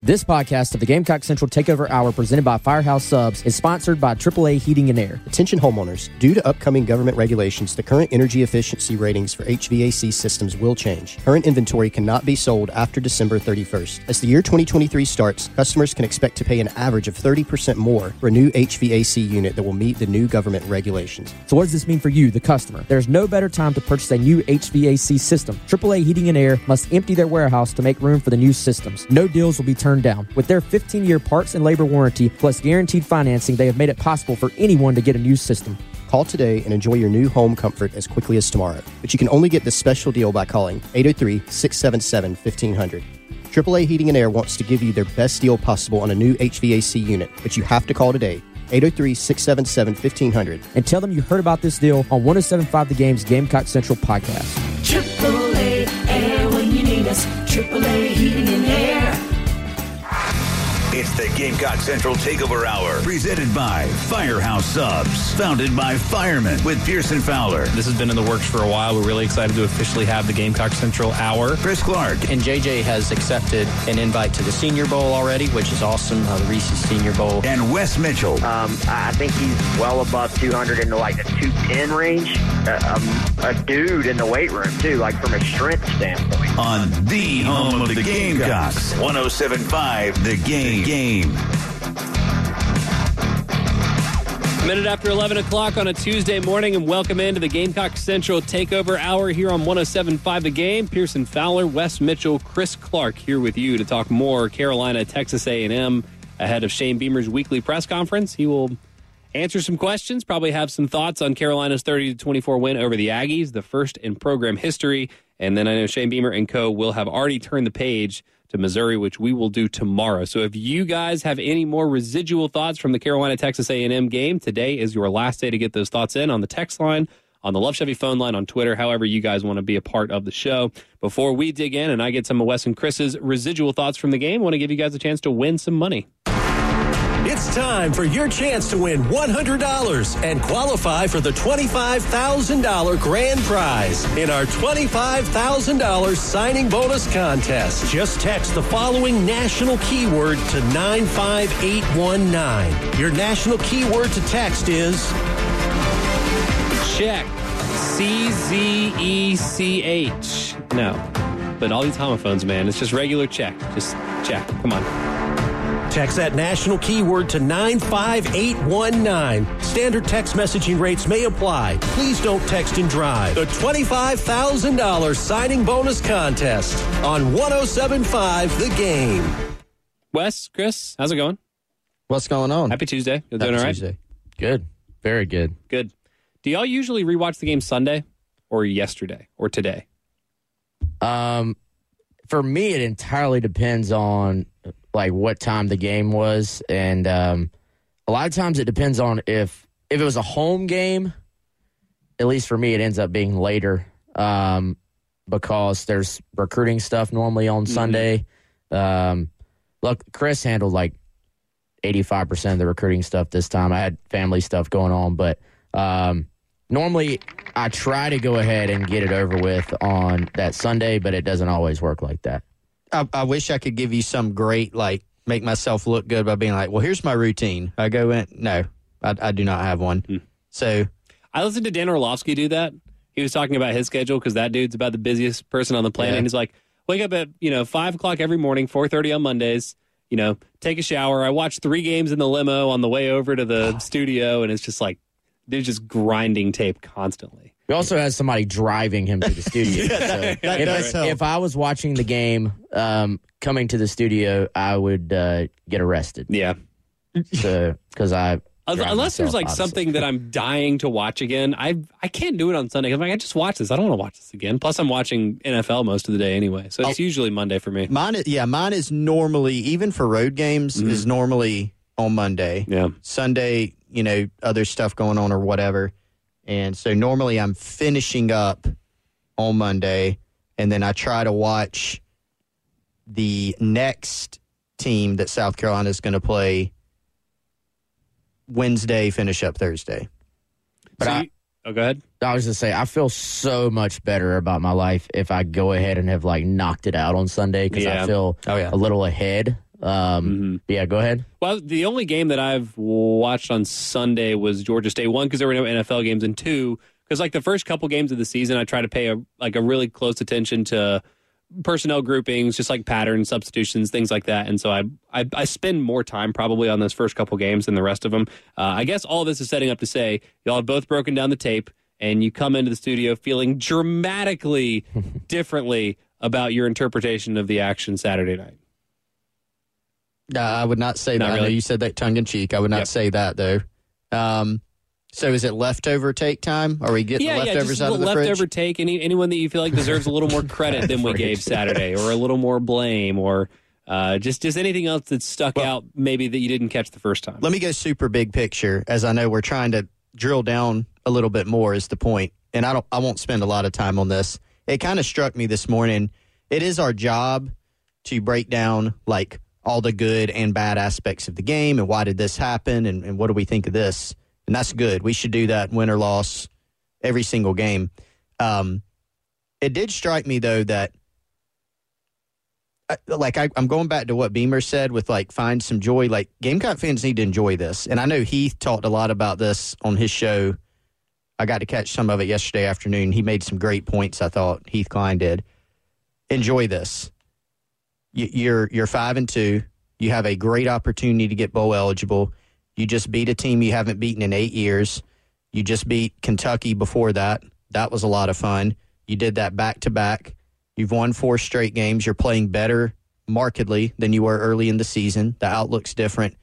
This podcast of the Gamecock Central Takeover Hour presented by Firehouse Subs is sponsored by AAA Heating and Air. Attention homeowners. Due to upcoming government regulations, the current energy efficiency ratings for HVAC systems will change. Current inventory cannot be sold after December 31st. As the year 2023 starts, customers can expect to pay an average of 30% more for a new HVAC unit that will meet the new government regulations. So what does this mean for you, the customer? There's no better time to purchase a new HVAC system. AAA Heating and Air must empty their warehouse to make room for the new systems. No deals will be turned down. With their 15 year parts and labor warranty plus guaranteed financing, they have made it possible for anyone to get a new system. Call today and enjoy your new home comfort as quickly as tomorrow. But you can only get this special deal by calling 803 677 1500. AAA Heating and Air wants to give you their best deal possible on a new HVAC unit, but you have to call today. 803 677 1500. And tell them you heard about this deal on 1075 The Game's Gamecock Central podcast. AAA Air when you need us. AAA Heating and Air. It's the Gamecock Central Takeover Hour, presented by Firehouse Subs, founded by firemen with Pearson Fowler, This has been in the works for a while. We're really excited to officially have the Gamecock Central Hour. Chris Clark, And JJ has accepted an invite to the Senior Bowl already, which is awesome. Uh, the Reese's Senior Bowl. and Wes Mitchell. Um, I think he's well above 200 into like the 210 range. Uh, um, a dude in the weight room too, like from a strength standpoint. on the home of the Gamecocks. 1075 The Game. Game. Minute after 11 o'clock on a Tuesday morning, and welcome into the Gamecock Central Takeover Hour here on 1075 The Game. Pearson Fowler, Wes Mitchell, Chris Clark here with you to talk more Carolina, Texas A&M ahead of Shane Beamer's weekly press conference. He will answer some questions, probably have some thoughts on Carolina's 30 to 24 win over the Aggies, the first in program history. And then I know Shane Beamer and co will have already turned the page to Missouri, which we will do tomorrow. So if you guys have any more residual thoughts from the Carolina Texas A&M game, today is your last day to get those thoughts in on the text line, on the Love Chevy phone line, on Twitter, however you guys want to be a part of the show. Before we dig in and I get some of Wes and Chris's residual thoughts from the game, I want to give you guys a chance to win some money. It's time for your chance to win $100 and qualify for the $25,000 grand prize in our $25,000 signing bonus contest. Just text the following national keyword to 95819. Your national keyword to text is Check. C Z E C H. No. But all these homophones, man, it's just regular check. Just check. Come on. Text that national keyword to 95819. Standard text messaging rates may apply. Please don't text and drive. The $25,000 signing bonus contest on 1075 The Game. Wes, Chris, how's it going? What's going on? Happy Tuesday. You doing Happy all right? Tuesday. Good. Very good. Good. Do y'all usually rewatch the game Sunday or yesterday or today? Um, for me, it entirely depends on like what time the game was, and um, a lot of times it depends on if if it was a home game. At least for me, it ends up being later um, because there's recruiting stuff normally on Sunday. Um, look, Chris handled like eighty five percent of the recruiting stuff this time. I had family stuff going on, but um, normally I try to go ahead and get it over with on that Sunday, but it doesn't always work like that. I, I wish I could give you some great like make myself look good by being like, well, here's my routine. I go in. No, I, I do not have one. Hmm. So I listened to Dan Orlovsky do that. He was talking about his schedule because that dude's about the busiest person on the planet. Yeah. And he's like, wake up at you know five o'clock every morning, four thirty on Mondays. You know, take a shower. I watch three games in the limo on the way over to the studio, and it's just like dude's just grinding tape constantly. We also had somebody driving him to the studio. so that if, does help. if I was watching the game um, coming to the studio, I would uh, get arrested. Yeah, So because I drive Unless there's like out of something that I'm dying to watch again, I I can't do it on Sunday. I'm like, I just watch this. I don't want to watch this again. Plus, I'm watching NFL most of the day anyway, so it's usually Monday for me. Mine is yeah, mine is normally even for road games is normally on Monday. Yeah. Sunday, you know, other stuff going on or whatever. And so normally I'm finishing up on Monday and then I try to watch the next team that South Carolina is going to play Wednesday, finish up Thursday. But So I, oh, go ahead. I was just say I feel so much better about my life if I go ahead and have like knocked it out on Sunday because Yeah. I feel Oh, yeah. a little ahead. Um, Yeah, go ahead. Well, the only game that I've watched on Sunday was Georgia State. One, because there were no NFL games, and two, because like the first couple games of the season, I try to pay a like a really close attention to personnel groupings, just like patterns, substitutions, things like that. And so I I, I spend more time probably on those first couple games than the rest of them. Uh, I guess all this is setting up to say y'all have both broken down the tape, and you come into the studio feeling dramatically differently about your interpretation of the action Saturday night. Uh, I would not say Not that. I know really? you said that tongue in cheek. I would not Yep. say that though. Um, so is it leftover take time? Are we getting yeah, the yeah, leftovers just out of the fridge? leftover fridge? take. Any anyone that you feel like deserves a little more credit than we gave Saturday, or a little more blame, or uh, just just anything else that stuck out, maybe that you didn't catch the first time. Let me go super big picture, as I know we're trying to drill down a little bit more. Is the? And I don't. I won't spend a lot of time on this. It kind of struck me this morning. It is our job to break down like all the good and bad aspects of the game and why did this happen and, and what do we think of this and that's good we should do that win or loss every single game um, it did strike me though that like I, I'm going back to what Beamer said with like find some joy. Like Gamecock fans need to enjoy this, and I know Heath talked a lot about this on his show. I got to catch some of it yesterday afternoon. He made some great points. I thought Heath Cline did. Enjoy this. You- You're you're five and two. You have a great opportunity to get bowl eligible. You just beat a team you haven't beaten in eight years. You just beat Kentucky before that. That was a lot of fun. You did that back to back. You've won four straight games. You're playing better markedly than you were early in the season. The outlook's different.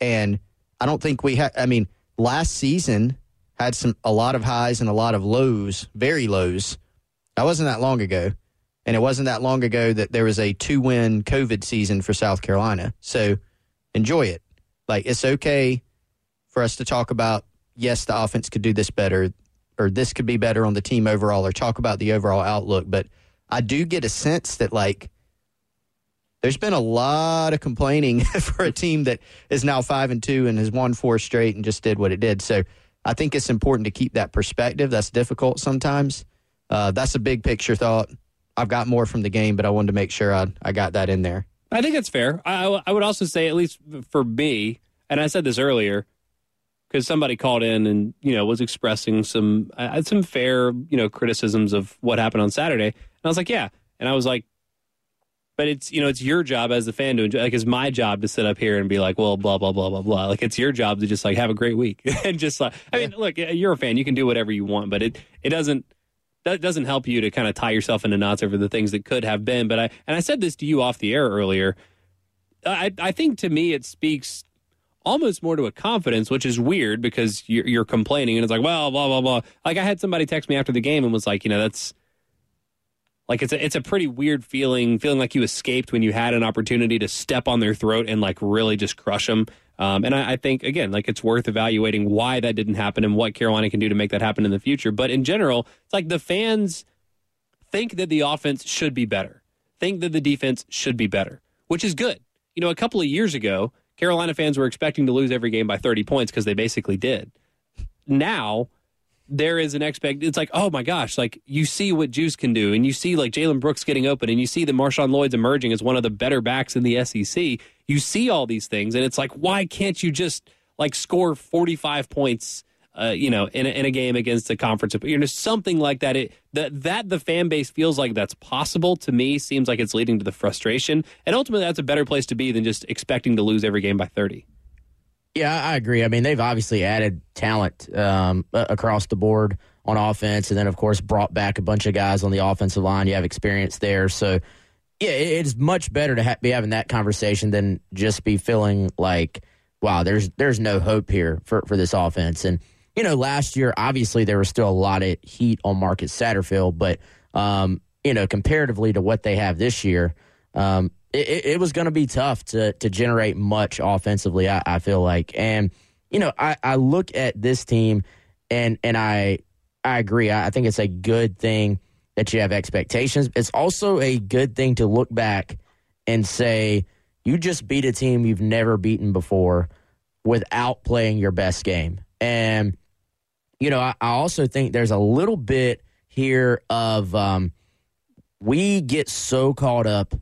And I don't think we had, I mean, last season had some, a lot of highs and a lot of lows, very lows. That wasn't that long ago. And it wasn't that long ago that there was a two win COVID season for South Carolina. So enjoy it. Like, it's okay for us to talk about, yes, the offense could do this better, or this could be better on the team overall, or talk about the overall outlook. But I do get a sense that, like, there's been a lot of complaining for a team that is now five and two and has won four straight and just did what it did. So I think it's important to keep that perspective. That's difficult sometimes. Uh, that's a big picture thought. I've got more from the game, but I wanted to make sure I, I got that in there. I think that's fair. I, I- would also say, at least for me, and I said this earlier, because somebody called in and you know was expressing some uh, some fair you know criticisms of what happened on Saturday, and I was like, yeah, and I was like, but it's you know it's your job as the fan to enjoy. Like it's my job to sit up here and be like, well, blah blah blah blah blah. Like it's your job to just like have a great week and just like I mean, look, you're a fan, you can do whatever you want, but it it doesn't that doesn't help you to kind of tie yourself into knots over the things that could have been. But I and I said this to you off the air earlier. I I think to me it speaks almost more to a confidence, which is weird because you're, you're complaining and it's like, well, blah blah blah. Like I had somebody text me after the game and was like, you know, that's like it's a it's a pretty weird feeling, feeling like you escaped when you had an opportunity to step on their throat and like really just crush them. Um, and I, I think again, like it's worth evaluating why that didn't happen and what Carolina can do to make that happen in the future. But in general, it's like the fans think that the offense should be better, think that the defense should be better, which is good. You know, a couple of years ago, Carolina fans were expecting to lose every game by 30 points because they basically did. Now, there is an expect. It's like, oh my gosh, like you see what Juice can do, and you see like Jalen Brooks getting open, and you see that Marshawn Lloyd's emerging as one of the better backs in the SEC. You see all these things, and it's like, why can't you just like score 45 points? Uh, you know, in a, in a game against a conference, you know, something like that. It that that the fan base feels like that's possible to me seems like it's leading to the frustration, and ultimately that's a better place to be than just expecting to lose every game by 30. Yeah, I agree. I mean, they've obviously added talent um, across the board on offense, and then of course brought back a bunch of guys on the offensive line. You have experience there, so yeah, it's much better to ha- be having that conversation than just be feeling like wow, there's there's no hope here for for this offense. And you know, last year obviously there was still a lot of heat on Marcus Satterfield, but um, you know, comparatively to what they have this year, um, it, it was going to be tough to to generate much offensively. I, I feel like, and you know, I, I look at this team, and and I I agree. I, I think it's a good thing that you have expectations. It's also a good thing to look back and say you just beat a team you've never beaten before without playing your best game. And you know, I, I also think there's a little bit here of um, we get so caught up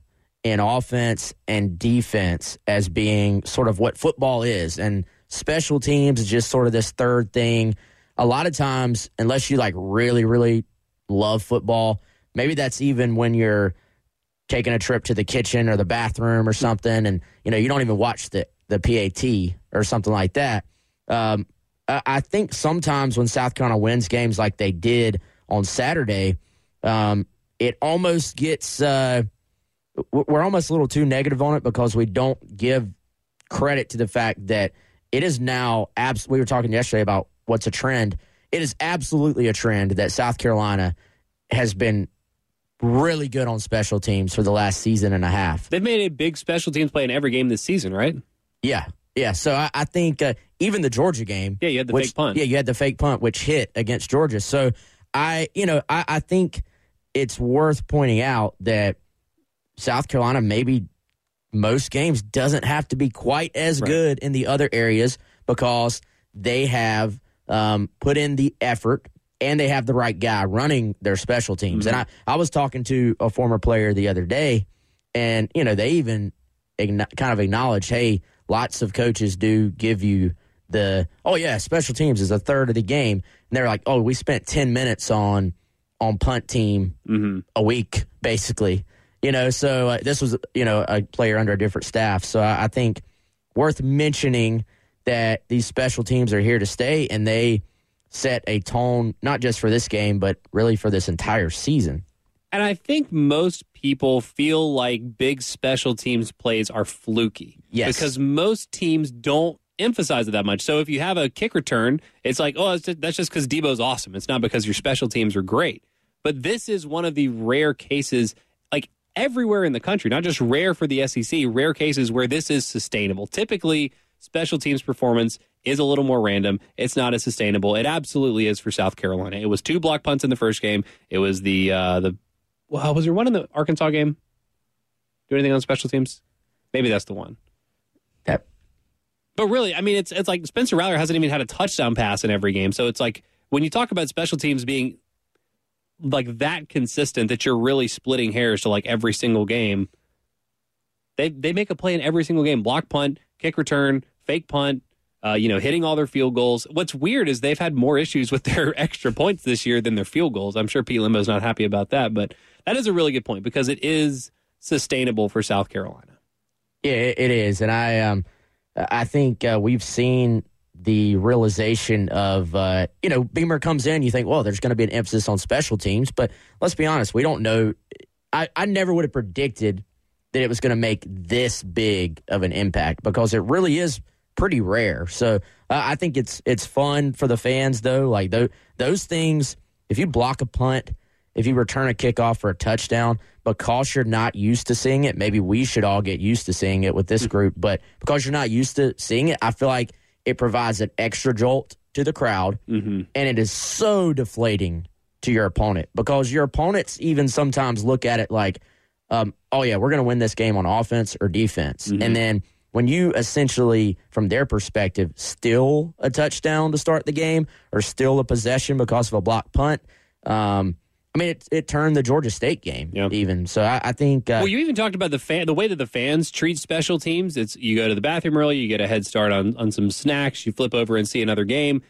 in offense and defense as being sort of what football is, and special teams is just sort of this third thing. A lot of times, unless you like really, really love football, maybe that's even when you're taking a trip to the kitchen or the bathroom or something, and you know you don't even watch the the PAT or something like that. Um, I think sometimes when South Carolina wins games like they did on Saturday, um, it almost gets uh, we're almost a little too negative on it because we don't give credit to the fact that it is now abs- we were talking yesterday about what's a trend it is absolutely a trend that south carolina has been really good on special teams for the last season and a half. They've made a big special teams play in every game this season, right? yeah. Yeah. So i, I think uh, even the georgia game Yeah, you had the which- fake punt. yeah you had the fake punt which hit against georgia. So i you know i, I think it's worth pointing out that south carolina maybe most games doesn't have to be quite as good in the other areas because they have um, put in the effort and they have the right guy running their special teams. And I, I was talking to a former player the other day, and you know they even kind of acknowledge, hey, lots of coaches do give you the oh yeah, special teams is a third of the game, and they're like, oh, we spent ten minutes on on punt team a week basically. You know, so uh, this was you know a player under a different staff. So I, I think worth mentioning that these special teams are here to stay, and they set a tone not just for this game, but really for this entire season. And I think most people feel like big special teams plays are fluky. Yes. Because most teams don't emphasize it that much. So if you have a kick return, it's like, oh, that's just because Debo's awesome. It's not because your special teams are great. But this is one of the rare cases, like everywhere in the country, not just rare for the SEC, rare cases where this is sustainable. Typically, special teams performance is a little more random. It's not as sustainable. It absolutely is for South Carolina. It was two block punts in the first game. It was the uh, the well, was there one in the Arkansas game? Do anything on special teams? Maybe that's the one. That But really, I mean, it's it's like Spencer Rattler hasn't even had a touchdown pass in every game. So it's like when you talk about special teams being like that consistent that you're really splitting hairs to like every single game. They they make a play in every single game: block punt, kick return, fake punt. Uh, you know, hitting all their field goals. What's weird is they've had more issues with their extra points this year than their field goals. I'm sure Pete Lembo's not happy about that, but that is a really good point because it is sustainable for South Carolina. Yeah, it is, and I um, I think uh, we've seen the realization of uh, you know Beamer comes in, you think, well, there's going to be an emphasis on special teams, but let's be honest, we don't know. I, I never would have predicted that it was going to make this big of an impact because it really is pretty rare. So uh, I think it's it's fun for the fans though. Like those those things, if you block a punt, if you return a kickoff for a touchdown, because you're not used to seeing it, maybe we should all get used to seeing it with this group. But because you're not used to seeing it, I feel like it provides an extra jolt to the crowd, and it is so deflating to your opponent because your opponents even sometimes look at it like, um, "Oh yeah, we're going to win this game on offense or defense," and then when you essentially, from their perspective, steal a touchdown to start the game or steal a possession because of a block punt. Um, I mean, it, it turned the Georgia State game even. So I, I think uh, Well, you even talked about the fan, the way that the fans treat special teams. It's you go to the bathroom early, you get a head start on on some snacks, you flip over and see another game.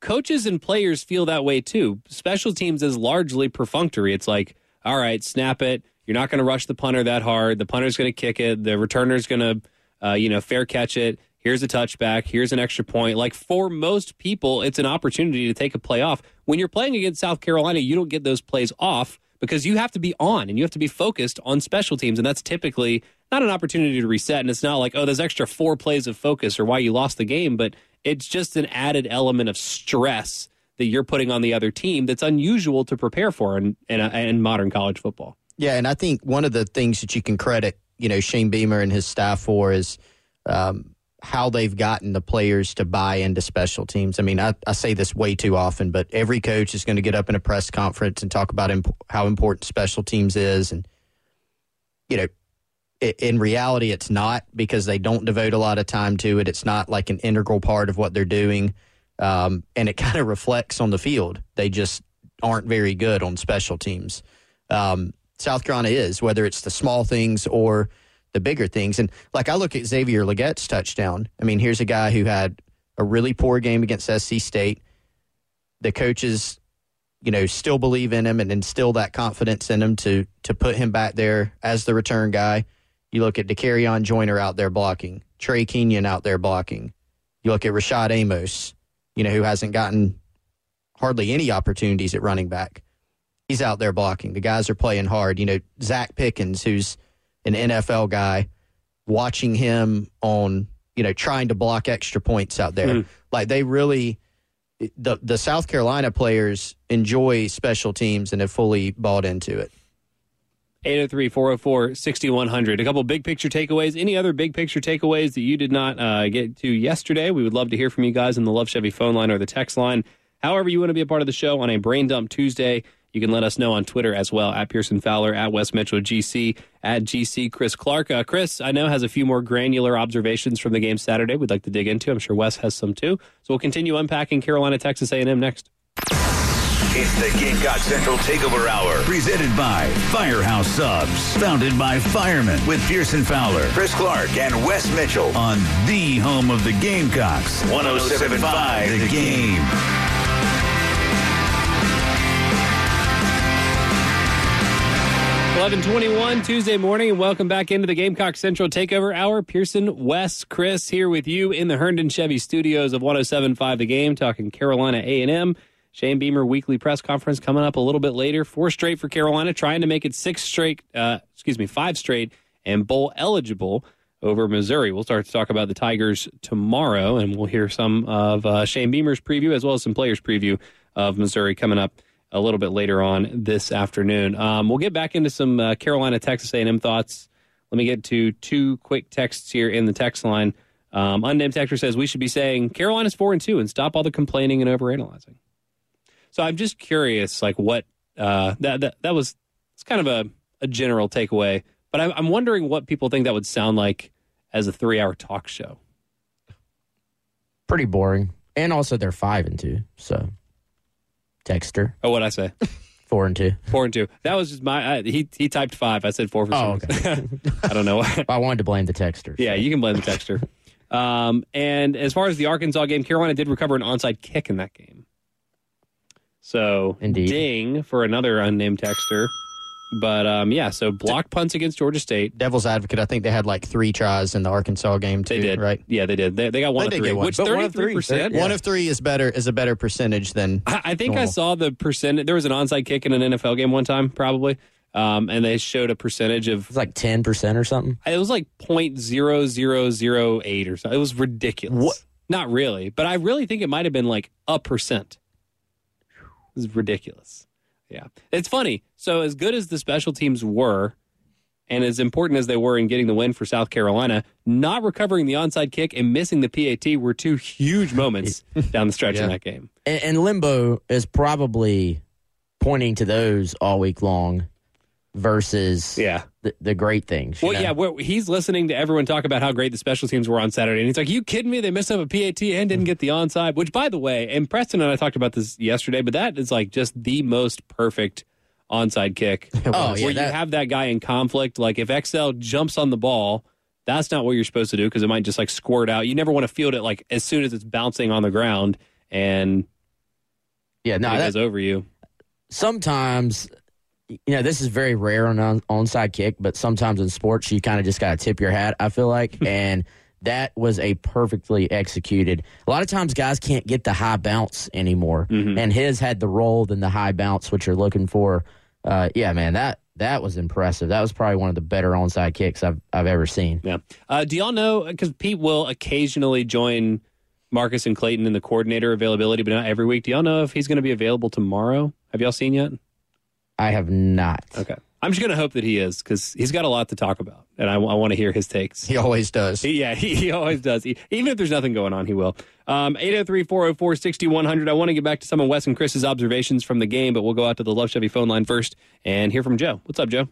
Coaches and players feel that way too. Special teams is largely perfunctory. It's like, all right, snap it. You're not going to rush the punter that hard. The punter's going to kick it. The returner's going to, uh, you know, fair catch it. Here's a touchback. Here's an extra point. Like for most people, it's an opportunity to take a play off. When you're playing against South Carolina, you don't get those plays off because you have to be on and you have to be focused on special teams. And that's typically not an opportunity to reset. And it's not like, oh, there's extra four plays of focus or why you lost the game, but it's just an added element of stress that you're putting on the other team that's unusual to prepare for in, in, in modern college football. Yeah, and I think one of the things that you can credit, you know, Shane Beamer and his staff for is um, how they've gotten the players to buy into special teams. I mean, I, I say this way too often, but every coach is going to get up in a press conference and talk about imp- how important special teams is, and you know, in reality, it's not because they don't devote a lot of time to it. It's not like an integral part of what they're doing, um, and it kind of reflects on the field. They just aren't very good on special teams. Um, South Carolina is, whether it's the small things or the bigger things. And like I look at Xavier Legette's touchdown. I mean, here's a guy who had a really poor game against SC State. The coaches, you know, still believe in him and instill that confidence in him to to put him back there as the return guy. You look at Dakereon Joyner out there blocking, Trey Kenyon out there blocking. You look at Rashad Amos, you know, who hasn't gotten hardly any opportunities at running back he's out there blocking. The guys are playing hard. You know, Zacch Pickens, who's an NFL guy, watching him on, you know, trying to block extra points out there. Mm. Like they really the the South Carolina players enjoy special teams and have fully bought into it. 803 404 6100. A couple big picture takeaways. Any other big picture takeaways that you did not uh, get to yesterday? We would love to hear from you guys in the Love Chevy phone line or the text line. However, you want to be a part of the show on a Brain Dump Tuesday. You can let us know on Twitter as well at Pearson Fowler, at Wes Mitchell GC, at GC Chris Clark. Uh, Chris, I know has a few more granular observations from the game Saturday. We'd like to dig into. I'm sure Wes has some too. So we'll continue unpacking Carolina, Texas A&M next. It's the Gamecock Central Takeover Hour, presented by Firehouse Subs, founded by firemen with Pearson Fowler, Chris Clark, and Wes Mitchell on the home of the Gamecocks, 1075 The Game. 1121 Tuesday morning, and welcome back into the Gamecock Central Takeover Hour. Pearson, Wes, Chris here with you in the Herndon Chevy studios of 1075 The Game, talking Carolina A&M. Shane Beamer weekly press conference coming up a little bit later. Four straight for Carolina, trying to make it six straight, uh, excuse me, five straight, and bowl eligible over Missouri. We'll start to talk about the Tigers tomorrow, and we'll hear some of uh, Shane Beamer's preview as well as some players' preview of Missouri coming up a little bit later on this afternoon. Um, we'll get back into some uh, Carolina, Texas A&M thoughts. Let me get to two quick texts here in the text line. Um, unnamed texter says we should be saying Carolina's four and two and stop all the complaining and overanalyzing. So I'm just curious, like what uh, that that that was. It's kind of a, a general takeaway, but I'm, I'm wondering what people think that would sound like as a three hour talk show. Pretty boring, and also they're five and two, so Texter. Oh, what I say? Four and two. Four and two. That was just my. I, he he typed five. I said four for oh, okay. I don't know. Why I wanted to blame the texter. Yeah, you can blame the texter. um, and as far as the Arkansas game, Carolina did recover an onside kick in that game. So, Indeed. ding for another unnamed texter. But um, yeah, so block punts against Georgia State. Devil's advocate, I think they had like three tries in the Arkansas game too. They did, right? Yeah, they did. They, they got one They of three, one. which But thirty one of three percent. One of three is better is a better percentage than. I, I think I saw the percent. There was an onside kick in an NFL game one time, probably, um, and they showed a percentage of It's like ten percent or something. it was like point zero zero zero eight or something. It was ridiculous. What? Not really, but I really think it might have been like a percent. It was ridiculous. Yeah, it's funny. So as good as the special teams were, and as important as they were in getting the win for South Carolina, not recovering the onside kick and missing the PAT were two huge moments down the stretch in that game. And, and Lembo is probably pointing to those all week long versus Yeah. the, the great things. Well, know? yeah, he's listening to everyone talk about how great the special teams were on Saturday, and he's like, "You kidding me? They missed up a PAT and didn't get the onside." Which, by the way, and Preston and I talked about this yesterday, but that is like just the most perfect onside kick. Oh, where yeah, you have that guy in conflict. Like if XL jumps on the ball, that's not what you're supposed to do because it might just like squirt out. You never want to field it like as soon as it's bouncing on the ground and yeah, no, it that, goes over you. sometimes you know this is very rare on an onside kick, but sometimes in sports you kind of just got to tip your hat. I feel like, and that was a perfectly executed. A lot of times guys can't get the high bounce anymore, Mm-hmm. and his had the roll than the high bounce, which you're looking for uh, yeah, man, that that was impressive. That was probably one of the better onside kicks I've I've ever seen. Yeah. Uh, do y'all know? Because Pete will occasionally join Marcus and Clayton in the coordinator availability, but not every week. Do y'all know if he's going to be available tomorrow? Have y'all seen yet? I have not. Okay. I'm just going to hope that he is because he's got a lot to talk about, and I, I want to hear his takes. He always does. He- yeah, he, he always does. He- even if there's nothing going on, he will. Um, 803 404 6100. I want to get back to some of Wes and Chris's observations from the game, but we'll go out to the Love Chevy phone line first and hear from Joe. What's up, Joe?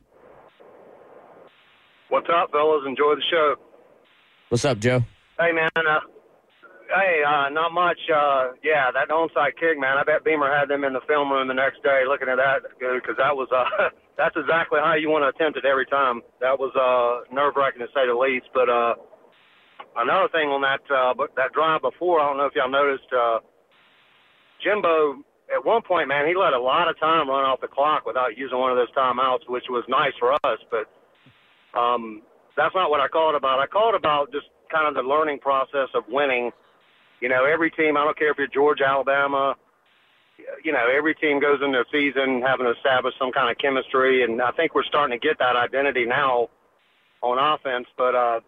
What's up, fellas? Enjoy the show. What's up, Joe? Hey, man. Uh, hey, uh, not much. Uh, yeah, that onside kick, man. I bet Beamer had them in the film room the next day looking at that because that was uh, that's exactly how you want to attempt it every time. That was uh, nerve wracking to say the least. But uh, another thing on that uh, but that drive before, I don't know if y'all noticed. Uh, Jimbo at one point, man, he let a lot of time run off the clock without using one of those timeouts, which was nice for us. But um, that's not what I called about. I called about just kind of the learning process of winning. You know, every team, I don't care if you're Georgia, Alabama, you know, every team goes into a season having established some kind of chemistry, and I think we're starting to get that identity now on offense. But uh,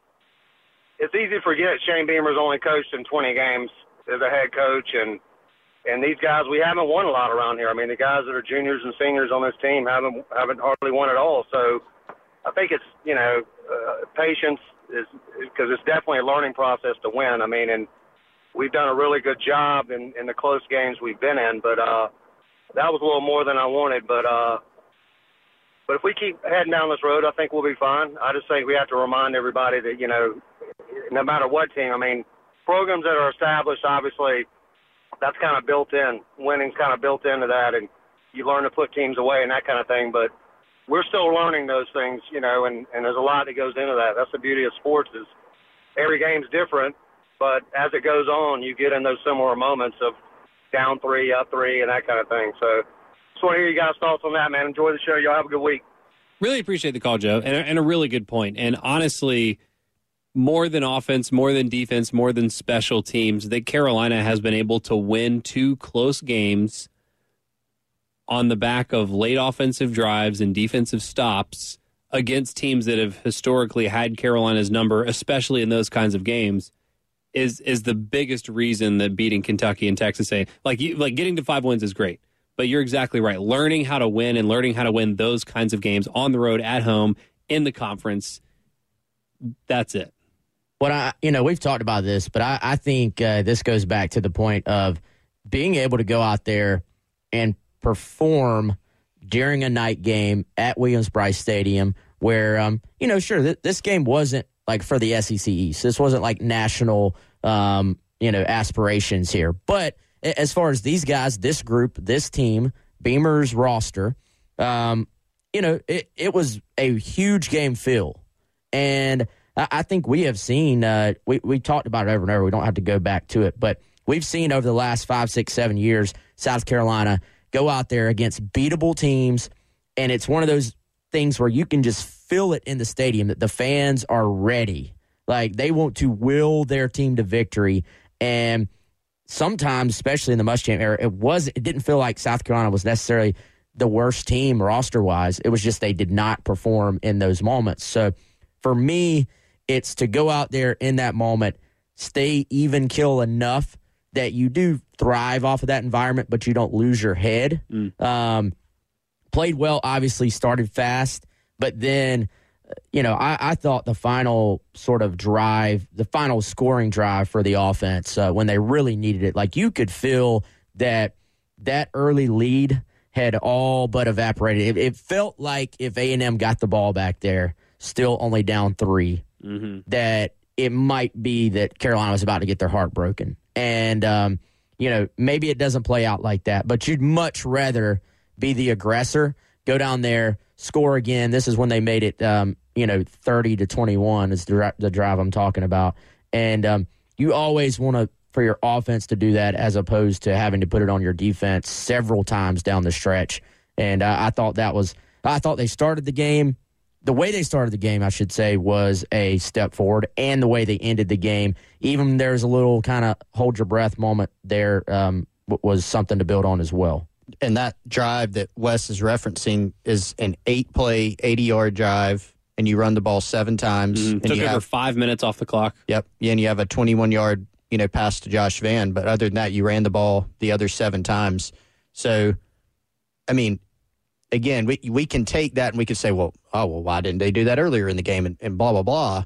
it's easy to forget Shane Beamer's only coached in 20 games as a head coach, and and these guys we haven't won a lot around here. I mean, the guys that are juniors and seniors on this team haven't haven't hardly won at all. So I think it's you know uh, patience is because it's definitely a learning process to win. I mean, and we've done a really good job in in the close games we've been in, but uh, that was a little more than I wanted. But uh, but if we keep heading down this road, I think we'll be fine. I just think we have to remind everybody that you know, no matter what team, I mean, programs that are established, obviously, that's kind of built in. Winning's kind of built into that, and you learn to put teams away and that kind of thing. But we're still learning those things, you know, and and there's a lot that goes into that. That's the beauty of sports is every game's different, but as it goes on, you get in those similar moments of down three, up three, and that kind of thing. So just want to hear you guys' thoughts on that, man. Enjoy the show. Y'all have a good week. Really appreciate the call, Joe, and, and a really good point. And honestly, more than offense, more than defense, more than special teams, that Carolina has been able to win two close games on the back of late offensive drives and defensive stops against teams that have historically had Carolina's number, especially in those kinds of games. Is is the biggest reason that beating Kentucky and Texas A like you like getting to five wins is great, but you're exactly right. Learning how to win and learning how to win those kinds of games on the road, at home, in the conference, that's it. What I, you know, we've talked about this, but I, I think uh, this goes back to the point of being able to go out there and perform during a night game at Williams Brice Stadium, where, um, you know, sure, th- this game wasn't like for the SEC East. This wasn't like national, um, you know, aspirations here. But as far as these guys, this group, this team, Beamer's roster, um, you know, it, it was a huge game feel. And I, I think we have seen, uh, we, we talked about it over and over. We don't have to go back to it, but we've seen over the last five, six, seven years, South Carolina go out there against beatable teams. And it's one of those things where you can just feel it in the stadium that the fans are ready. Like they want to will their team to victory. And sometimes, especially in the Muschamp era, it was it didn't feel like South Carolina was necessarily the worst team roster wise. It was just they did not perform in those moments. So for me, it's to go out there in that moment, stay even kill enough that you do thrive off of that environment, but you don't lose your head. Um, played well, obviously, started fast, but then, you know, I, I thought the final sort of drive, the final scoring drive for the offense, uh, when they really needed it, like you could feel that that early lead had all but evaporated. It, it felt like if A and M got the ball back there, still only down 3 that it might be that Carolina was about to get their heart broken. And, um, you know, maybe it doesn't play out like that, but you'd much rather be the aggressor, go down there, score again. This is when they made it, um, you know, 30 to 21 is the, the drive I'm talking about. And um, you always want to, for your offense to do that as opposed to having to put it on your defense several times down the stretch. And uh, I thought that was, I thought they started the game the way they started the game, I should say, was a step forward, and the way they ended the game, even there's a little kind of hold your breath moment there, um, was something to build on as well. And that drive that Wes is referencing is an eight play, 80 yard drive, and you run the ball seven times. Mhm. And Took you over have, five minutes off the clock. Yep. And you have a 21 yard, you know, pass to Josh Vann. But other than that, you ran the ball the other seven times. So, I mean, again, we we can take that and we can say, well, oh well, why didn't they do that earlier in the game and, and blah blah blah.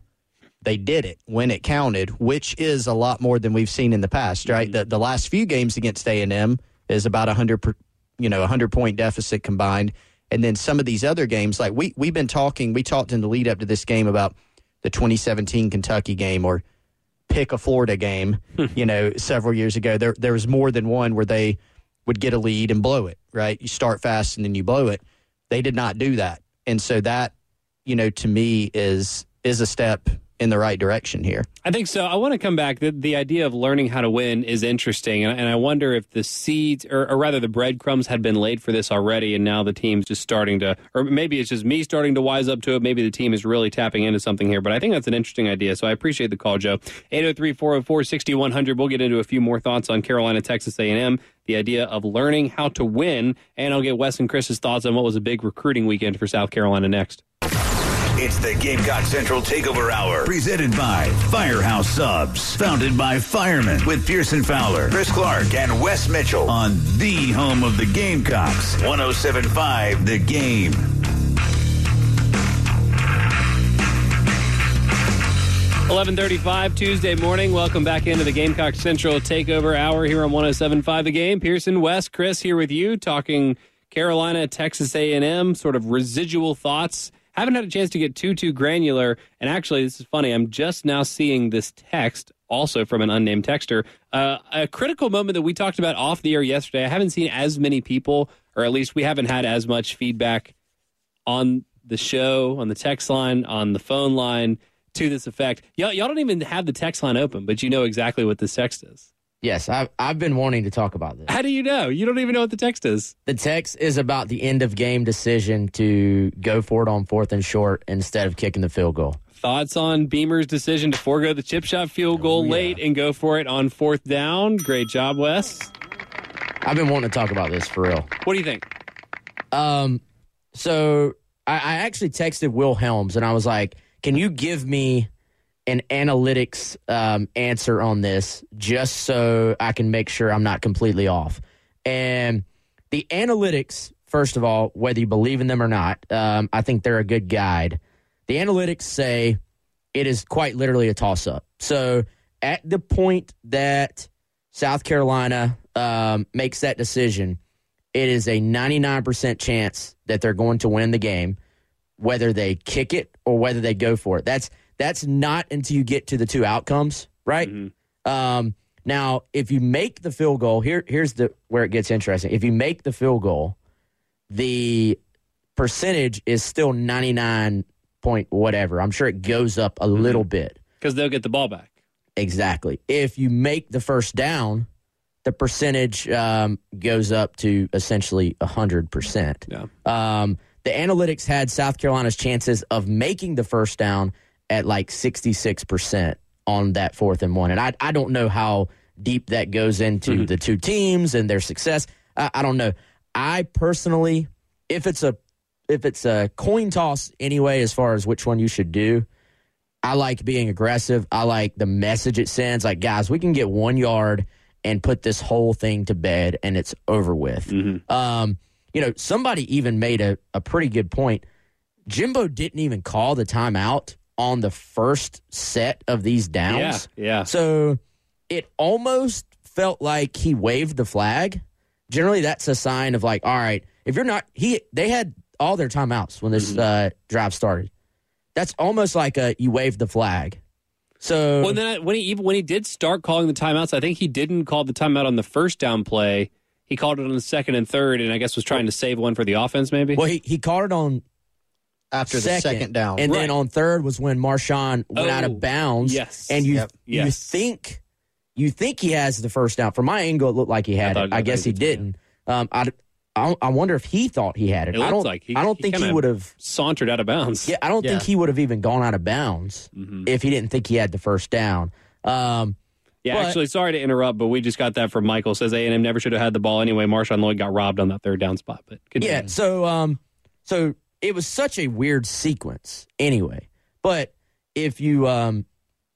They did it when it counted, which is a lot more than we've seen in the past, right? The the last few games against A and M is about hundred, per- you know, a hundred point deficit combined, and then some of these other games, like we we've been talking, we talked in the lead up to this game about the 2017 Kentucky game or pick a Florida game, hmm. you know, several years ago. There there was more than one where they would get a lead and blow it, right? You start fast and then you blow it. They did not do that. And so that, you know, to me is is a step in the right direction here. I think so. I want to come back. The, the idea of learning how to win is interesting, and, and I wonder if the seeds, or, or rather, the breadcrumbs had been laid for this already, and now the team's just starting to, or maybe it's just me starting to wise up to it. Maybe the team is really tapping into something here, but I think that's an interesting idea. So I appreciate the call, Joe. 803-404-6100. We'll get into a few more thoughts on Carolina, Texas A&M, the idea of learning how to win, and I'll get Wes and Chris's thoughts on what was a big recruiting weekend for South Carolina next. It's the Gamecock Central Takeover Hour, presented by Firehouse Subs, founded by firemen with Pearson Fowler, Chris Clark, and Wes Mitchell on the home of the Gamecocks, 1075 The Game. 11:35 Tuesday morning. Welcome back into the Gamecock Central Takeover Hour here on 107.5 The Game. Pearson, Wes, Chris here with you, talking Carolina, Texas A&M, sort of residual thoughts. Haven't had a chance to get too too granular, and actually, this is funny. I'm just now seeing this text, also from an unnamed texter. Uh, a critical moment that we talked about off the air yesterday. I haven't seen as many people, or at least we haven't had as much feedback on the show, on the text line, on the phone line to this effect. Y'all, y'all don't even have the text line open, but you know exactly what this text is. Yes, I've, I've been wanting to talk about this. How do you know? You don't even know what the text is. The text is about the end of game decision to go for it on fourth and short instead of kicking the field goal. Thoughts on Beamer's decision to forego the chip shot field goal late and go for it on fourth down? Great job, Wes. I've been wanting to talk about this for real. What do you think? Um, so I, I actually texted Will Helms and I was like, "Can you give me an analytics um, answer on this, just so I can make sure I'm not completely off?" And the analytics, first of all, whether you believe in them or not, um, I think they're a good guide. The analytics say it is quite literally a toss up. So at the point that South Carolina um, makes that decision, it is a 99% chance that they're going to win the game, whether they kick it or whether they go for it. That's that's not until you get to the two outcomes, right? Um, now, if you make the field goal, here here's the where it gets interesting. If you make the field goal, the percentage is still 99 point whatever. I'm sure it goes up a little bit. Because they'll get the ball back. Exactly. If you make the first down, the percentage um, goes up to essentially 100%. Yeah. Um, the analytics had South Carolina's chances of making the first down at like 66% on that fourth and one. And I, I don't know how deep that goes into the two teams and their success. I, I don't know. I personally, if it's a if it's a coin toss anyway, as far as which one you should do, I like being aggressive. I like the message it sends. Like, guys, we can get one yard and put this whole thing to bed and it's over with. Um, you know, somebody even made a, a pretty good point. Jimbo didn't even call the timeout on the first set of these downs. Yeah, yeah. So it almost felt like he waved the flag. Generally, that's a sign of like, all right, if you're not, he they had all their timeouts when this uh, drive started. That's almost like a you waved the flag. So Well, then I, when he even when he did start calling the timeouts, I think he didn't call the timeout on the first down play. He called it on the second and third, and I guess was trying to save one for the offense, maybe. Well, he, he called it on after the second down. and then on third was when Marshawn went out Oh, of bounds. yes. and you Yep. you Yes. think you think he has the first down. From my angle, it looked like he had thought- it. I I guess he he didn't. Um, I, I I wonder if he thought he had it. It I don't like he- I don't he think he would have sauntered out of bounds. Yeah, I don't think he would have even gone out of bounds Mm-hmm. if he didn't think he had the first down. Um, Yeah, But- actually, sorry to interrupt, but we just got that from Michael. Says A and M never should have had the ball anyway. Marshawn Lloyd got robbed on that third down spot, but continue. Yeah, so um so it was such a weird sequence anyway. But if you um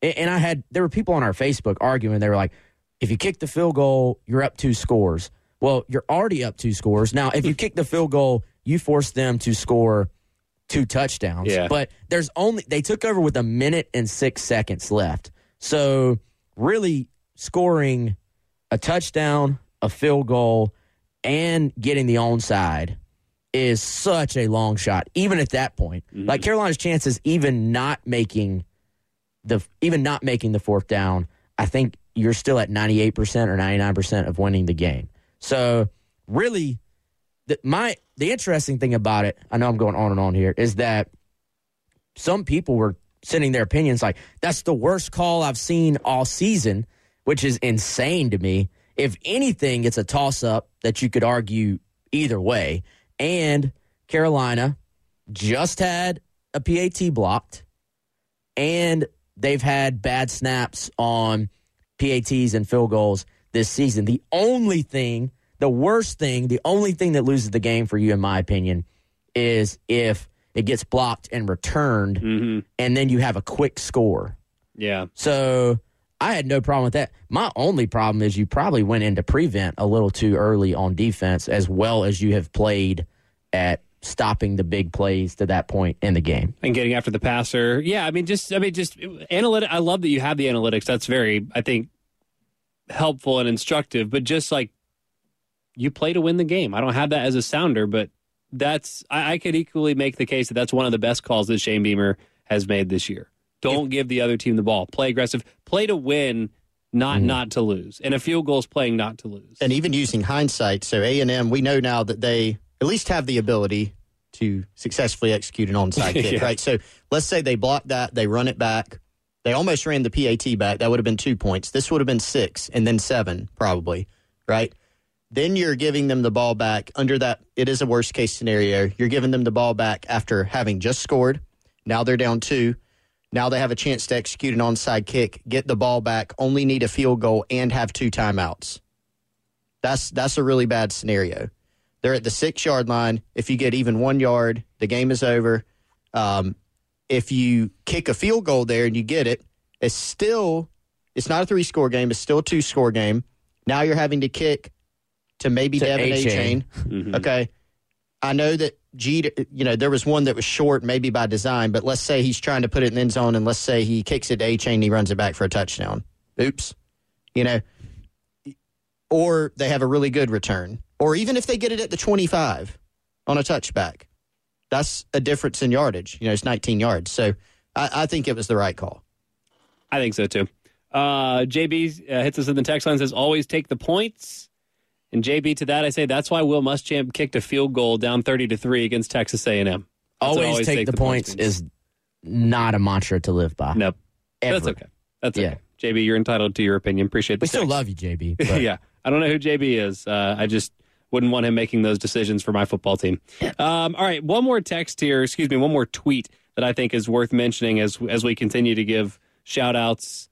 and I had there were people on our Facebook arguing they were like if you kick the field goal, you're up two scores. Well, you're already up two scores. Now, if you kick the field goal, you force them to score two touchdowns. Yeah. But there's only they took over with a minute and 6 seconds left. So, really scoring a touchdown, a field goal, and getting the onside is such a long shot. Even at that point, mm-hmm. like Carolina's chances, even not making the even not making the fourth down, I think you're still at 98 percent or 99 percent of winning the game. So really, the, my the interesting thing about it, I know I'm going on and on here, is that some people were sending their opinions like that's the worst call I've seen all season, which is insane to me. If anything, it's a toss up that you could argue either way. And Carolina just had a PAT blocked, and they've had bad snaps on PATs and field goals this season. The only thing, the worst thing, the only thing that loses the game for you, in my opinion, is if it gets blocked and returned, mm-hmm. and then you have a quick score. Yeah. So I had no problem with that. My only problem is you probably went into prevent a little too early on defense, as well as you have played at stopping the big plays to that point in the game. and getting after the passer. Yeah, I mean, just I mean, just analytic. I love that you have the analytics. That's very, I think, helpful and instructive. But just like you play to win the game. I don't have that as a sounder, but that's I, I could equally make the case that that's one of the best calls that Shane Beamer has made this year. Don't give the other team the ball. Play aggressive. Play to win, not mm-hmm. not to lose. And a field goal is playing not to lose. and even using hindsight, so A and M, we know now that they at least have the ability to successfully execute an onside kick, Yeah. right? So let's say they block that, they run it back, they almost ran the PAT back. That would have been two points. This would have been six, and then seven probably, right? Then you're giving them the ball back under that. It is a worst case scenario. You're giving them the ball back after having just scored. Now they're down two. Now they have a chance to execute an onside kick, get the ball back, only need a field goal, and have two timeouts. That's that's a really bad scenario. They're at the six yard line. If you get even one yard, the game is over. Um, if you kick a field goal there and you get it, it's still it's not a three score game. It's still a two score game. Now you're having to kick to maybe To Devin Achane. Okay, I know that G. You know there was one that was short, maybe by design. But let's say he's trying to put it in the end zone, and let's say he kicks it to Achane, and he runs it back for a touchdown. Oops, you know or they have a really good return, or even if they get it at the 25 on a touchback, that's a difference in yardage. You know, it's 19 yards. So I, I think it was the right call. I think so too. Uh, JB uh, hits us in the text line says always take the points. And JB to that I say that's why Will Muschamp kicked a field goal down thirty to three against Texas A and M. Always, take, the, points is not a mantra to live by. Nope. Ever. That's okay. That's Yeah. okay. JB, you're entitled to your opinion. Appreciate the We still love you, JB. but- yeah, I don't know who JB is. Uh, I just wouldn't want him making those decisions for my football team. Um, all right, one more text here. Excuse me, one more tweet that I think is worth mentioning as as we continue to give shout outs,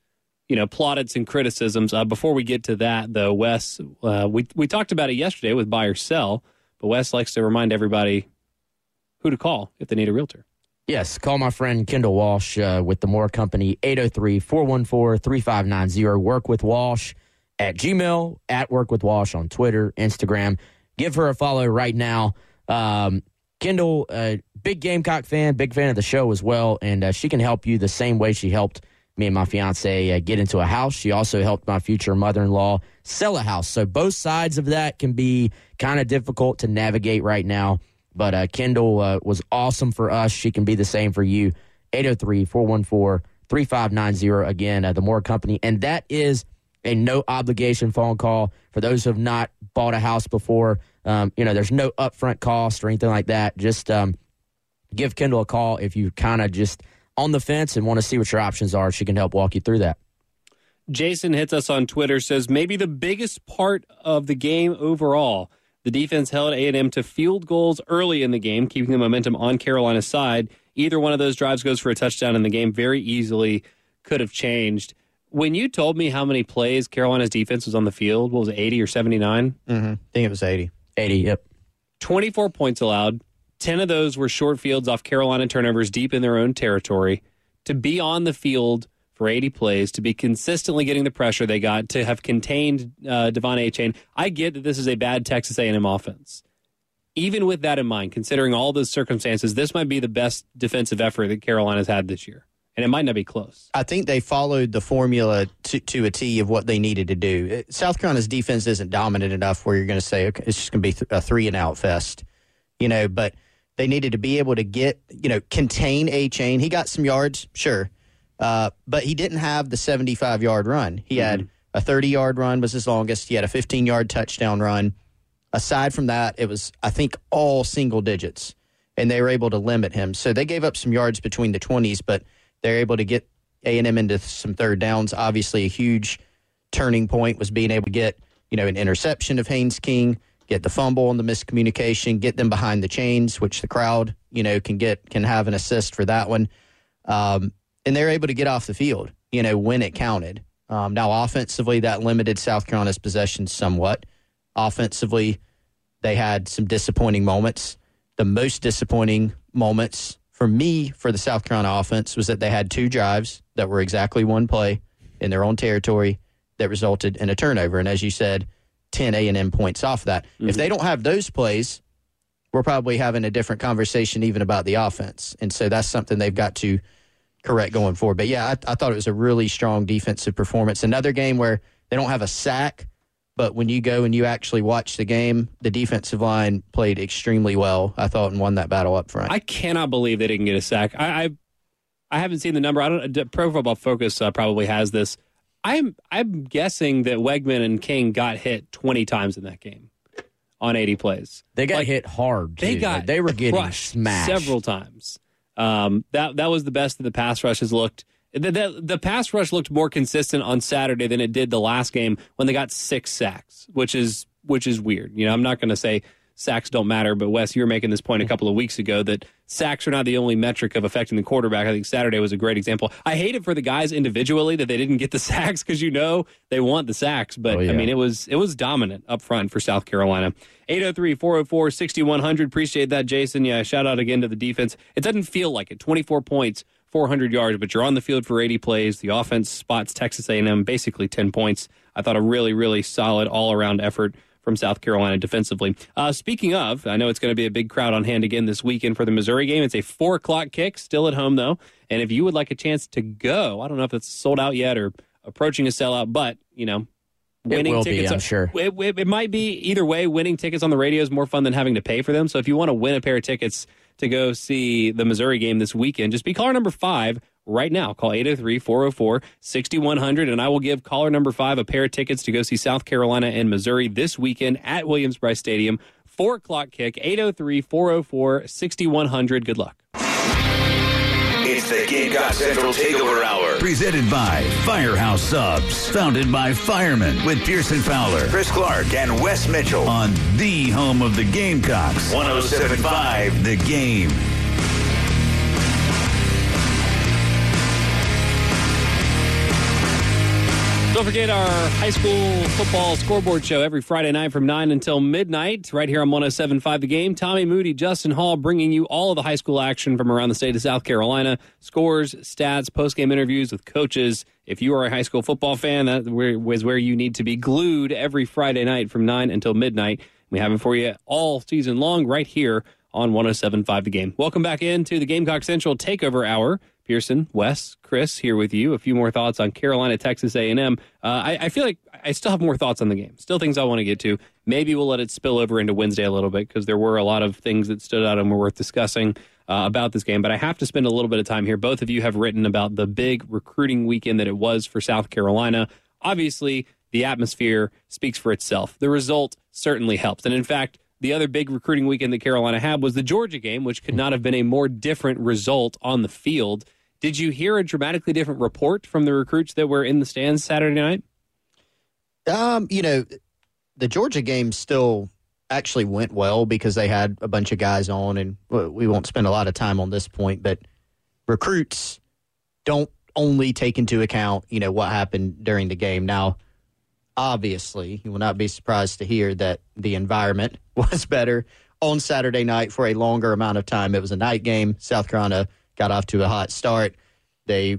you know, plaudits and criticisms. Uh, before we get to that, though, Wes, uh, we we talked about it yesterday with buy or sell, but Wes likes to remind everybody who to call if they need a realtor. Yes, call my friend Kendall Walsh uh, with the Moore Company, 803 414 3590. Work with Walsh at Gmail, at Work with Walsh on Twitter, Instagram. Give her a follow right now. Um, Kendall, uh, big Gamecock fan, big fan of the show as well, and uh, she can help you the same way she helped me and my fiance uh, get into a house. She also helped my future mother in law sell a house. So both sides of that can be kind of difficult to navigate right now. But uh, Kendall uh, was awesome for us. She can be the same for you. 803 414 3590. Again, uh, the Moore Company. And that is a no obligation phone call for those who have not bought a house before. Um, you know, there's no upfront cost or anything like that. Just um, give Kendall a call if you kind of just on the fence and want to see what your options are. She can help walk you through that. Jason hits us on Twitter says maybe the biggest part of the game overall. The defense held A&M to field goals early in the game, keeping the momentum on Carolina's side. Either one of those drives goes for a touchdown in the game very easily could have changed. When you told me how many plays Carolina's defense was on the field, what was it, 80 or 79? Mm-hmm. I think it was 80. 80, yep. 24 points allowed. 10 of those were short fields off Carolina turnovers deep in their own territory. To be on the field for 80 plays, to be consistently getting the pressure they got, to have contained uh, Devon Achane. I get that this is a bad Texas A&M offense. Even with that in mind, considering all those circumstances, this might be the best defensive effort that Carolina's had this year. And it might not be close. I think they followed the formula to, to a T of what they needed to do. South Carolina's defense isn't dominant enough where you're going to say, okay, it's just going to be a three and out fest, you know, but they needed to be able to get, you know, contain Achane. He got some yards, sure, uh, but he didn't have the 75 yard run. He mm-hmm. had a 30 yard run was his longest. He had a 15 yard touchdown run. Aside from that, it was, I think, all single digits, and they were able to limit him. So they gave up some yards between the 20s, but they're able to get A&M into some third downs. Obviously, a huge turning point was being able to get, you know, an interception of Haynes King, get the fumble and the miscommunication, get them behind the chains, which the crowd, you know, can get can have an assist for that one. Um, and they're able to get off the field, you know, when it counted. Um, now, offensively, that limited South Carolina's possession somewhat. Offensively, they had some disappointing moments. The most disappointing moments for me for the South Carolina offense was that they had two drives that were exactly one play in their own territory that resulted in a turnover. And as you said, 10 A&M points off that. Mm-hmm. If they don't have those plays, we're probably having a different conversation even about the offense. And so that's something they've got to correct going forward. But yeah, I, I thought it was a really strong defensive performance. Another game where they don't have a sack, but when you go and you actually watch the game, the defensive line played extremely well, I thought, and won that battle up front. I cannot believe they didn't get a sack. I I, I haven't seen the number. I don't. Pro Football Focus uh, probably has this. I'm I'm guessing that Weigman and King got hit 20 times in that game on 80 plays. They got like, hit hard. Too. They got like, they were getting smashed several times. Um, that that was the best that the pass rush has looked. The, the, the pass rush looked more consistent on Saturday than it did the last game when they got six sacks, which is which is weird. You know, I'm not going to say sacks don't matter, but Wes, you were making this point a mm-hmm. couple of weeks ago that sacks are not the only metric of affecting the quarterback. I think Saturday was a great example. I hate it for the guys individually that they didn't get the sacks because you know they want the sacks, but oh, yeah. I mean it was it was dominant up front for South Carolina. 803-404-6100. Appreciate that, Jason. Yeah, shout out again to the defense. It doesn't feel like it. 24 points 400 yards, but you're on the field for 80 plays. The offense spots Texas A&M basically 10 points. I thought a really, really solid all-around effort from South Carolina defensively. Uh, speaking of, I know it's going to be a big crowd on hand again this weekend for the Missouri game. It's a four o'clock kick, still at home though. And if you would like a chance to go, I don't know if it's sold out yet or approaching a sellout, but you know, winning it tickets. Be, I'm sure it, it, it, might be either way. Winning tickets on the radio is more fun than having to pay for them. So if you want to win a pair of tickets to go see the Missouri game this weekend, just be caller number five right now. Call 803 404 6100, and I will give caller number five a pair of tickets to go see South Carolina and Missouri this weekend at Williams Brice Stadium. Four o'clock kick, 803 404 6100. Good luck. It's the Gamecock Central Takeover Hour, presented by Firehouse Subs, founded by firemen with Pearson Fowler, Chris Clark, and Wes Mitchell on the home of the Gamecocks, 1075 The Game. Don't forget our high school football scoreboard show every Friday night from 9 until midnight, right here on 1075 The Game. Tommy Moody, Justin Hall bringing you all of the high school action from around the state of South Carolina. Scores, stats, post-game interviews with coaches. If you are a high school football fan, that is where you need to be glued every Friday night from 9 until midnight. We have it for you all season long right here on 1075 The Game. Welcome back into the Gamecock Central Takeover Hour. Pearson, Wes, Chris here with you. A few more thoughts on Carolina, Texas A&M. Uh, I, I, feel like I still have more thoughts on the game. Still things I want to get to. Maybe we'll let it spill over into Wednesday a little bit because there were a lot of things that stood out and were worth discussing uh, about this game. But I have to spend a little bit of time here. Both of you have written about the big recruiting weekend that it was for South Carolina. Obviously, the atmosphere speaks for itself. The result certainly helps. And in fact, the other big recruiting weekend that Carolina had was the Georgia game, which could not have been a more different result on the field. Did you hear a dramatically different report from the recruits that were in the stands Saturday night? Um, you know, the Georgia game still actually went well because they had a bunch of guys on, and we won't spend a lot of time on this point, but recruits don't only take into account, you know, what happened during the game. Now, obviously, you will not be surprised to hear that the environment was better on Saturday night for a longer amount of time. It was a night game. South Carolina got off to a hot start. They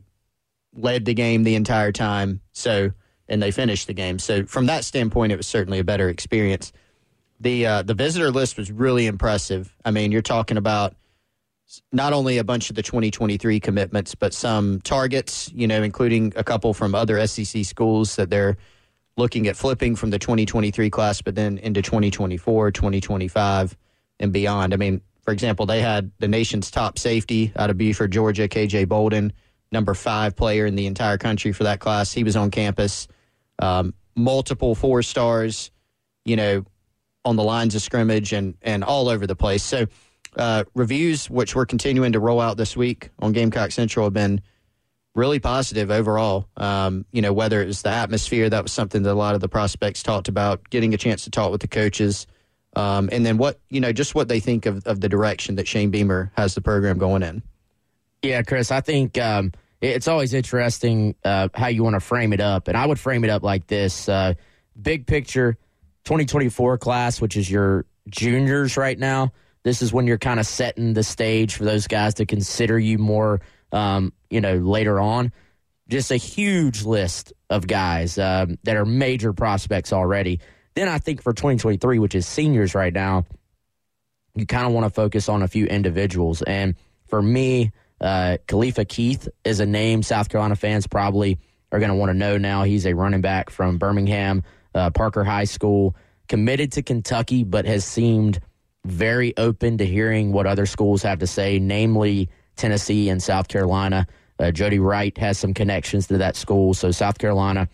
led the game the entire time. So, and they finished the game. So, from that standpoint, it was certainly a better experience. The uh, the visitor list was really impressive. I mean, you're talking about not only a bunch of the 2023 commitments, but some targets, you know, including a couple from other SEC schools that they're looking at flipping from the 2023 class, but then into 2024, 2025, and beyond. I mean, for example, they had the nation's top safety out of Buford, Georgia, KJ Bolden, number five player in the entire country for that class. He was on campus. Um, multiple four stars, you know, on the lines of scrimmage and, and all over the place. So, uh, reviews, which we're continuing to roll out this week on Gamecock Central, have been really positive overall. Um, you know, whether it was the atmosphere, that was something that a lot of the prospects talked about, getting a chance to talk with the coaches, um, and then what, you know, just what they think of, of the direction that Shane Beamer has the program going in. Yeah, Chris, I think um, it's always interesting uh, how you want to frame it up. And I would frame it up like this uh, big picture 2024 class, which is your juniors right now. This is when you're kind of setting the stage for those guys to consider you more, um, you know, later on. Just a huge list of guys um, that are major prospects already. Then I think for 2023, which is seniors right now, you kind of want to focus on a few individuals. And for me, uh, Khalifa Keith is a name South Carolina fans probably are going to want to know now. He's a running back from Birmingham, uh, Parker High School, committed to Kentucky, but has seemed very open to hearing what other schools have to say, namely Tennessee and South Carolina. Uh, Jody Wright has some connections to that school. So South Carolina,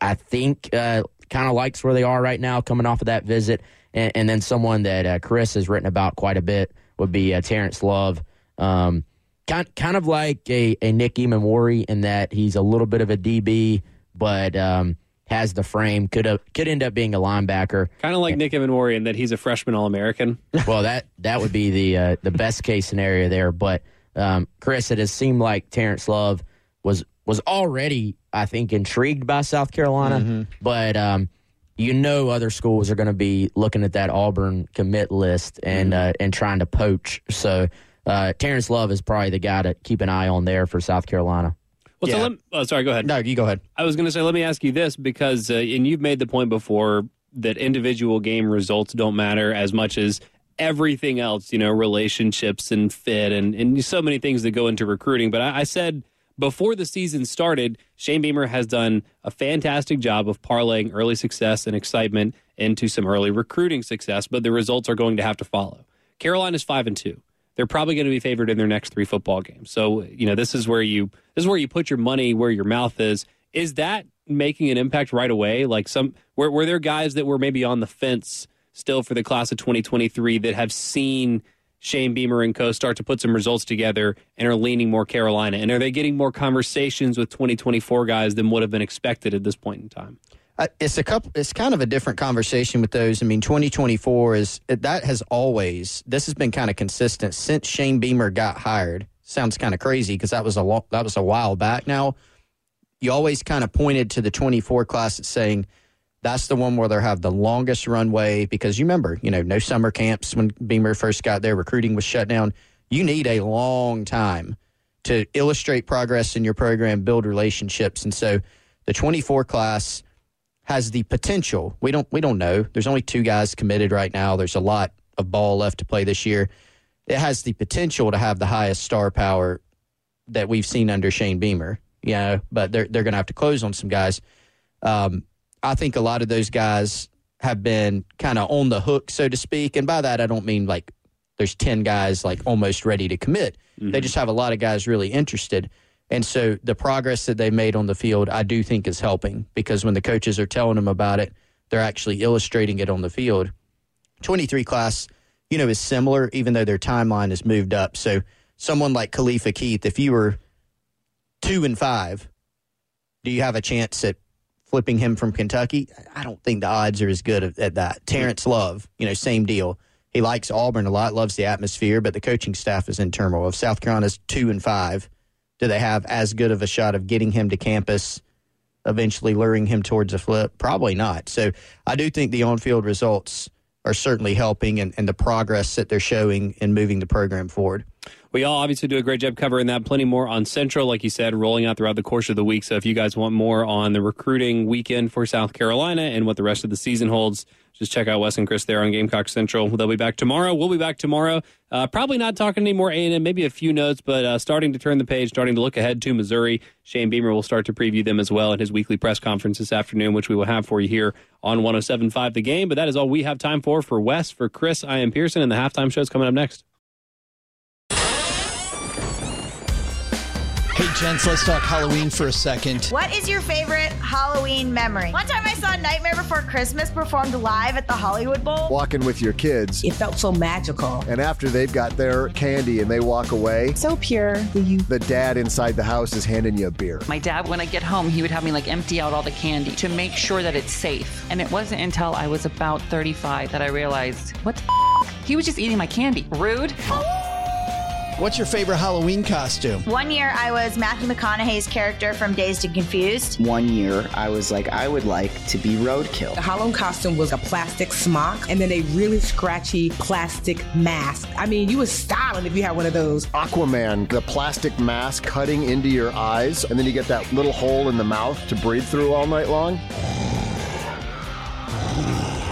I think, uh, kind of likes where they are right now coming off of that visit. And, and then someone that uh, Chris has written about quite a bit would be uh, Terrence Love. Um, kind, kind of like a, a Nick in that he's a little bit of a DB, but um, has the frame. Could have, could end up being a linebacker. Kind of like Nick Emmanwori in that he's a freshman All American. well, that that would be the uh, the best case scenario there. But um, Chris, it has seemed like Terrence Love was was already, I think, intrigued by South Carolina, Mm-hmm. but um, you know other schools are going to be looking at that Auburn commit list and Mm-hmm. uh, and trying to poach. So uh, Terrence Love is probably the guy to keep an eye on there for South Carolina. Well, so Yeah. let, oh, sorry, go ahead. No, you go ahead. I was going to say, let me ask you this because, uh, and you've made the point before that individual game results don't matter as much as everything else, you know, relationships and fit and, and so many things that go into recruiting. But I, I said before the season started, Shane Beamer has done a fantastic job of parlaying early success and excitement into some early recruiting success, but the results are going to have to follow. Carolina's five and two they're probably going to be favored in their next three football games. So, you know, this is where you this is where you put your money where your mouth is. Is that making an impact right away? Like some were were there guys that were maybe on the fence still for the class of 2023 that have seen Shane Beamer and co start to put some results together and are leaning more Carolina? And are they getting more conversations with 2024 guys than would have been expected at this point in time? Uh, it's a couple. It's kind of a different conversation with those. I mean, 2024 is that has always this has been kind of consistent since Shane Beamer got hired. Sounds kind of crazy because that was a lo- that was a while back. Now, you always kind of pointed to the 24 class as saying that's the one where they have the longest runway because you remember, you know, no summer camps when Beamer first got there, recruiting was shut down. You need a long time to illustrate progress in your program, build relationships, and so the 24 class has the potential. We don't we don't know. There's only two guys committed right now. There's a lot of ball left to play this year. It has the potential to have the highest star power that we've seen under Shane Beamer. You know, but they're they're going to have to close on some guys. Um, I think a lot of those guys have been kind of on the hook, so to speak. And by that, I don't mean like there's 10 guys like almost ready to commit. They mm-hmm. just have a lot of guys really interested. And so the progress that they made on the field, I do think is helping because when the coaches are telling them about it, they're actually illustrating it on the field. 23 class, you know, is similar, even though their timeline has moved up. So someone like Khalifa Keith, if you were two and five, do you have a chance at flipping him from Kentucky? I don't think the odds are as good at, at that. Terrence Love, you know, same deal. He likes Auburn a lot, loves the atmosphere, but the coaching staff is in turmoil. If South Carolina's two and five, Do they have as good of a shot of getting him to campus, eventually luring him towards a flip? Probably not. So I do think the on field results are certainly helping and, and the progress that they're showing in moving the program forward. We all obviously do a great job covering that. Plenty more on Central, like you said, rolling out throughout the course of the week. So if you guys want more on the recruiting weekend for South Carolina and what the rest of the season holds, just check out Wes and Chris there on Gamecock Central. They'll be back tomorrow. We'll be back tomorrow. Uh, probably not talking any more A&M, maybe a few notes, but uh, starting to turn the page, starting to look ahead to Missouri. Shane Beamer will start to preview them as well at his weekly press conference this afternoon, which we will have for you here on 107.5 The Game. But that is all we have time for for Wes, for Chris. I am Pearson, and the halftime show is coming up next. Gents, let's talk Halloween for a second. What is your favorite Halloween memory? One time I saw Nightmare Before Christmas performed live at the Hollywood Bowl. Walking with your kids. It felt so magical. And after they've got their candy and they walk away, so pure. The dad inside the house is handing you a beer. My dad, when I get home, he would have me like empty out all the candy to make sure that it's safe. And it wasn't until I was about 35 that I realized, what the f-? He was just eating my candy. Rude. Oh. What's your favorite Halloween costume? One year I was Matthew McConaughey's character from Dazed and Confused. One year I was like, I would like to be Roadkill. The Halloween costume was a plastic smock and then a really scratchy plastic mask. I mean, you was styling if you had one of those. Aquaman, the plastic mask cutting into your eyes, and then you get that little hole in the mouth to breathe through all night long.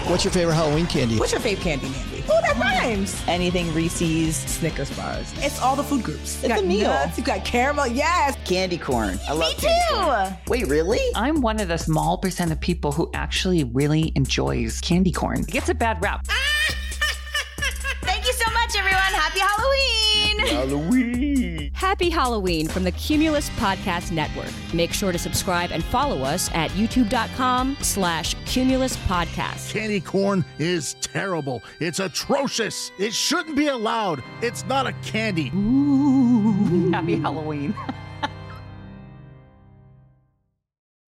What's your favorite Halloween candy? What's your favorite candy, Mandy? That rhymes. Anything Reese's, Snickers bars. It's all the food groups. It's you got a meal. Nuts, you got caramel. Yes. Candy corn. I love Me candy too. corn. Wait, really? I'm one of the small percent of people who actually really enjoys candy corn. It gets a bad rap. Thank you so much, everyone. Happy Halloween. Halloween. Happy Halloween from the Cumulus Podcast Network. Make sure to subscribe and follow us at youtube.com slash Cumulus Podcast. Candy corn is terrible. It's atrocious. It shouldn't be allowed. It's not a candy. Ooh. Happy Halloween.